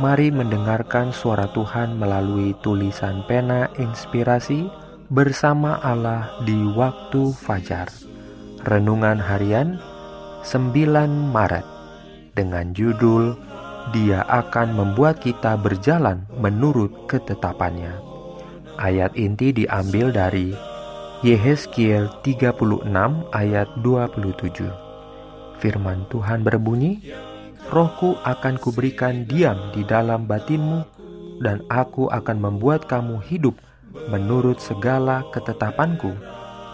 Mari mendengarkan suara Tuhan melalui tulisan pena inspirasi bersama Allah di waktu fajar. Renungan harian 9 Maret dengan judul Dia akan membuat kita berjalan menurut ketetapannya. Ayat inti diambil dari Yehezkiel 36 ayat 27. Firman Tuhan berbunyi, rohku akan kuberikan diam di dalam batinmu, dan aku akan membuat kamu hidup menurut segala ketetapanku,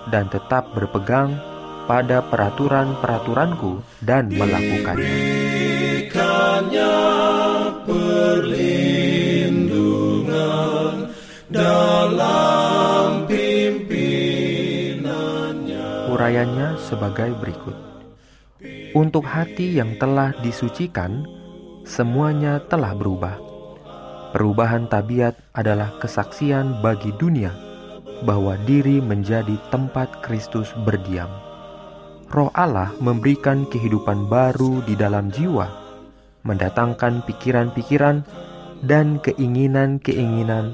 dan tetap berpegang pada peraturan-peraturanku dan melakukannya. perlindungan dalam Urayanya sebagai berikut. Untuk hati yang telah disucikan, semuanya telah berubah. Perubahan tabiat adalah kesaksian bagi dunia bahwa diri menjadi tempat Kristus berdiam. Roh Allah memberikan kehidupan baru di dalam jiwa, mendatangkan pikiran-pikiran dan keinginan-keinginan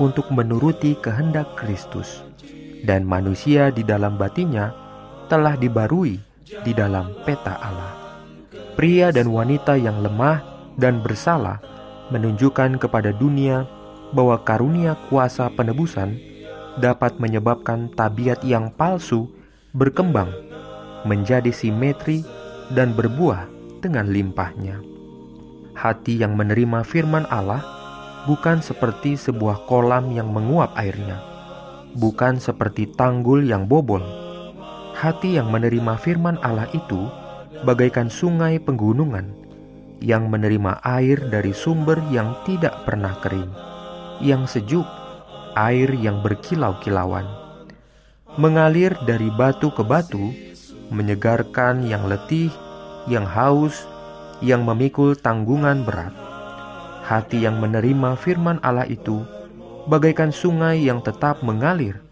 untuk menuruti kehendak Kristus, dan manusia di dalam batinnya telah dibarui di dalam peta Allah. Pria dan wanita yang lemah dan bersalah menunjukkan kepada dunia bahwa karunia kuasa penebusan dapat menyebabkan tabiat yang palsu berkembang menjadi simetri dan berbuah dengan limpahnya. Hati yang menerima firman Allah bukan seperti sebuah kolam yang menguap airnya, bukan seperti tanggul yang bobol Hati yang menerima firman Allah itu bagaikan sungai penggunungan yang menerima air dari sumber yang tidak pernah kering, yang sejuk, air yang berkilau-kilauan, mengalir dari batu ke batu, menyegarkan yang letih, yang haus, yang memikul tanggungan berat. Hati yang menerima firman Allah itu bagaikan sungai yang tetap mengalir,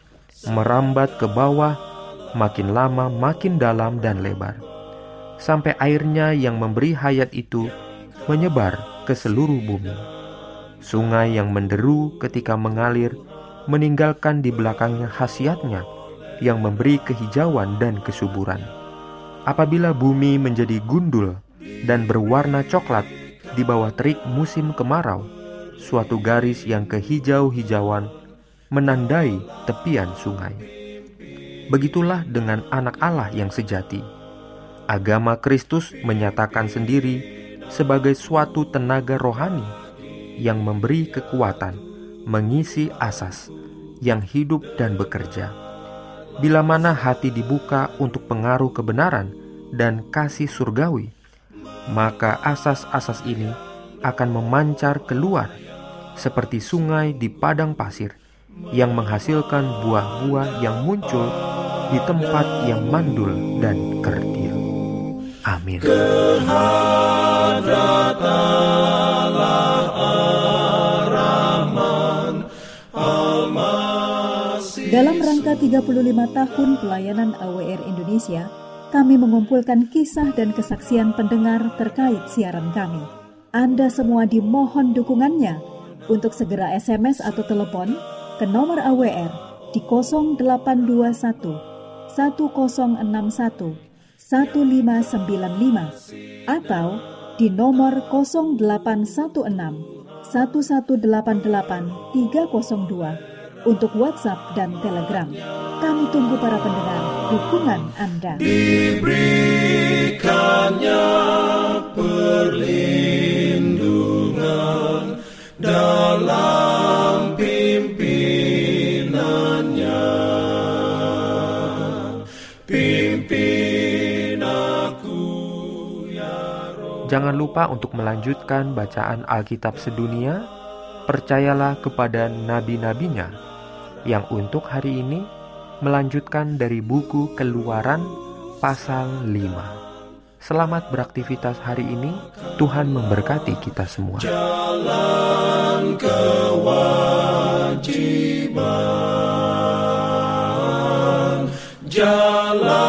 merambat ke bawah makin lama makin dalam dan lebar, sampai airnya yang memberi hayat itu menyebar ke seluruh bumi. Sungai yang menderu ketika mengalir meninggalkan di belakangnya khasiatnya yang memberi kehijauan dan kesuburan. Apabila bumi menjadi gundul dan berwarna coklat di bawah terik musim kemarau, suatu garis yang kehijau-hijauan menandai tepian sungai. Begitulah dengan anak Allah yang sejati. Agama Kristus menyatakan sendiri sebagai suatu tenaga rohani yang memberi kekuatan, mengisi asas, yang hidup dan bekerja. Bila mana hati dibuka untuk pengaruh kebenaran dan kasih surgawi, maka asas-asas ini akan memancar keluar seperti sungai di padang pasir yang menghasilkan buah-buah yang muncul di tempat yang mandul dan kerdil. Amin. Dalam rangka 35 tahun pelayanan AWR Indonesia, kami mengumpulkan kisah dan kesaksian pendengar terkait siaran kami. Anda semua dimohon dukungannya untuk segera SMS atau telepon ke nomor AWR di 0821 1061 1595 atau di nomor 0816 1188 302 untuk WhatsApp dan Telegram. Kami tunggu para pendengar dukungan Anda. Diberikannya Jangan lupa untuk melanjutkan bacaan Alkitab sedunia. Percayalah kepada nabi-nabinya yang untuk hari ini melanjutkan dari buku Keluaran pasal 5. Selamat beraktivitas hari ini. Tuhan memberkati kita semua. Jalan kewajiban, jalan.